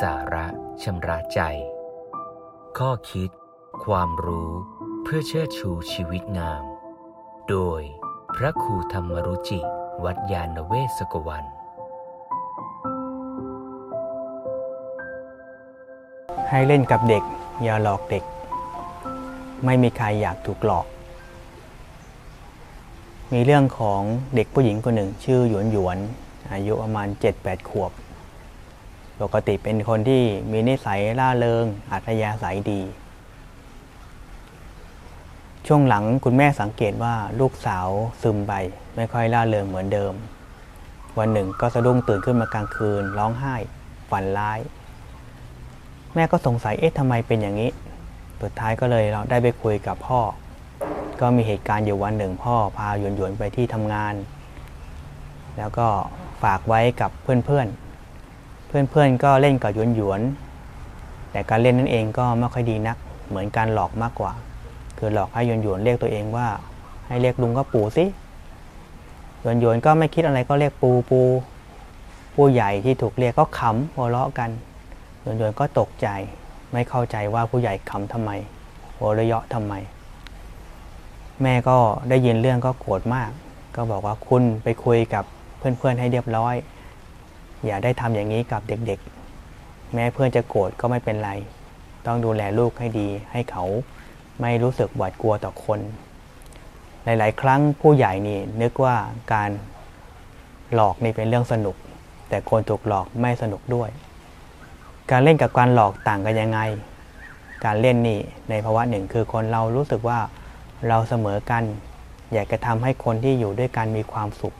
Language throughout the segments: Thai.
สาระชำระใจ ข้อคิด ความรู้เพื่อเชิดชูชีวิตงาม โดยพระครูธรรมรุจิ วัดยาณเวศกวัน ให้เล่นกับเด็ก อย่าหลอกเด็ก ไม่มีใครอยากถูกหลอก มีเรื่องของเด็กผู้หญิงคนหนึ่ง ชื่อหยวนหยวน อายุประมาณ 7-8 ขวบ ปกติเป็นคนที่มีนิสัยล่าเริง อัธยาศัยดี ช่วงหลังคุณแม่สังเกตว่าลูกสาวซึมไปไม่ค่อยล่าเริงเหมือนเดิม วันหนึ่งก็สะดุ้งตื่นขึ้นมากลางคืน ร้องไห้ ฝันร้าย แม่ก็สงสัยเอ๊ะทำไมเป็นอย่างนี้ สุดท้ายก็เลยเราได้ไปคุยกับพ่อ ก็มีเหตุการณ์อยู่วันหนึ่งพ่อพาหยวนหยวนไปที่ทำงาน แล้วก็ฝากไว้กับเพื่อนๆ เพื่อนๆก็เล่นกับหยวนหยวนแต่การเล่นนั่นเองก็ไม่ค่อยดีนัก เหมือนการหลอกมากกว่า คือหลอกให้หยวนหยวนเรียกตัวเองว่า ให้เรียกลุงก็ปู่สิหยวนหยวนก็ไม่คิดอะไรก็เรียกปูปูผู้ใหญ่ที่ถูกเรียกก็ขำหัวเราะกันหยวนหยวนก็ตกใจ ไม่เข้าใจว่าผู้ใหญ่ขำทำไมหัวเราะเยาะทำไม แม่ก็ได้ยินเรื่องก็โกรธมาก ก็บอกว่าคุณไปคุยกับเพื่อนๆให้เรียบร้อย อย่าได้ทำอย่างนี้กับเด็กๆ แม้เพื่อนจะโกรธก็ไม่เป็นไร ต้องดูแลลูกให้ดี ให้เขาไม่รู้สึกหวาดกลัวต่อคน หลาย ๆ ครั้งผู้ใหญ่นี่นึกว่าการหลอกนี่เป็นเรื่องสนุก แต่คนถูกหลอกไม่สนุกด้วย การเล่นกับการหลอกต่างกันยังไง การเล่นนี่ในภาวะหนึ่งคือคนเรารู้สึกว่าเราเสมอกัน อยากจะทำให้คนที่อยู่ด้วยกันมีความสุข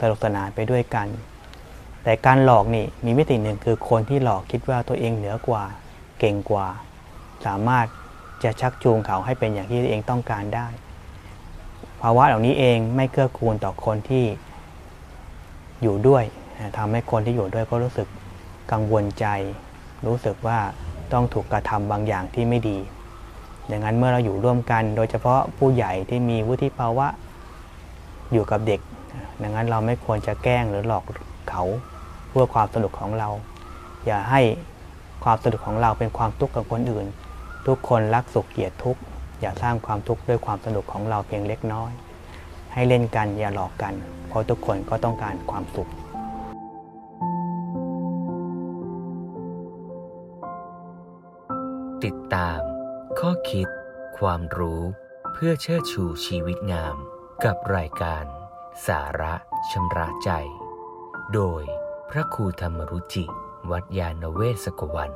สนุกสนานไปด้วยกัน แต่การหลอกนี่มีมิติหนึ่งคือคนที่หลอกคิดว่าตัวเองเหนือกว่า เก่งกว่า สามารถจะชักจูงเขาให้เป็นอย่างที่ตัวเองต้องการได้ ภาวะเหล่านี้เองไม่เกื้อกูลต่อคนที่อยู่ด้วยทำให้คนที่อยู่ด้วยก็รู้สึกกังวลใจ รู้สึกว่าต้องถูกกระทำบางอย่างที่ไม่ดีดังนั้นเมื่อเราอยู่ร่วมกัน โดยเฉพาะผู้ใหญ่ที่มีวุฒิภาวะอยู่กับเด็กดังนั้นเราไม่ควรจะแกล้งหรือหลอกเขา พื่อความสนุกของเรา อย่าให้ความสนุกของเราเป็นความทุกข์กับคนอื่น ทุกคนรักสุขเกลียดทุกข์อย่าสร้างความทุกข์ด้วยความสนุกของเราเพียงเล็กน้อย ให้เล่นกันอย่าหลอกกัน เพราะทุกคนก็ต้องการความสุขติดตาม ข้อคิด ความรู้ เพื่อเชิดชูชีวิตงาม กับรายการ สาระชำระใจ โดย ระครูธรรมรุจิ วัดยาณเวศกวัน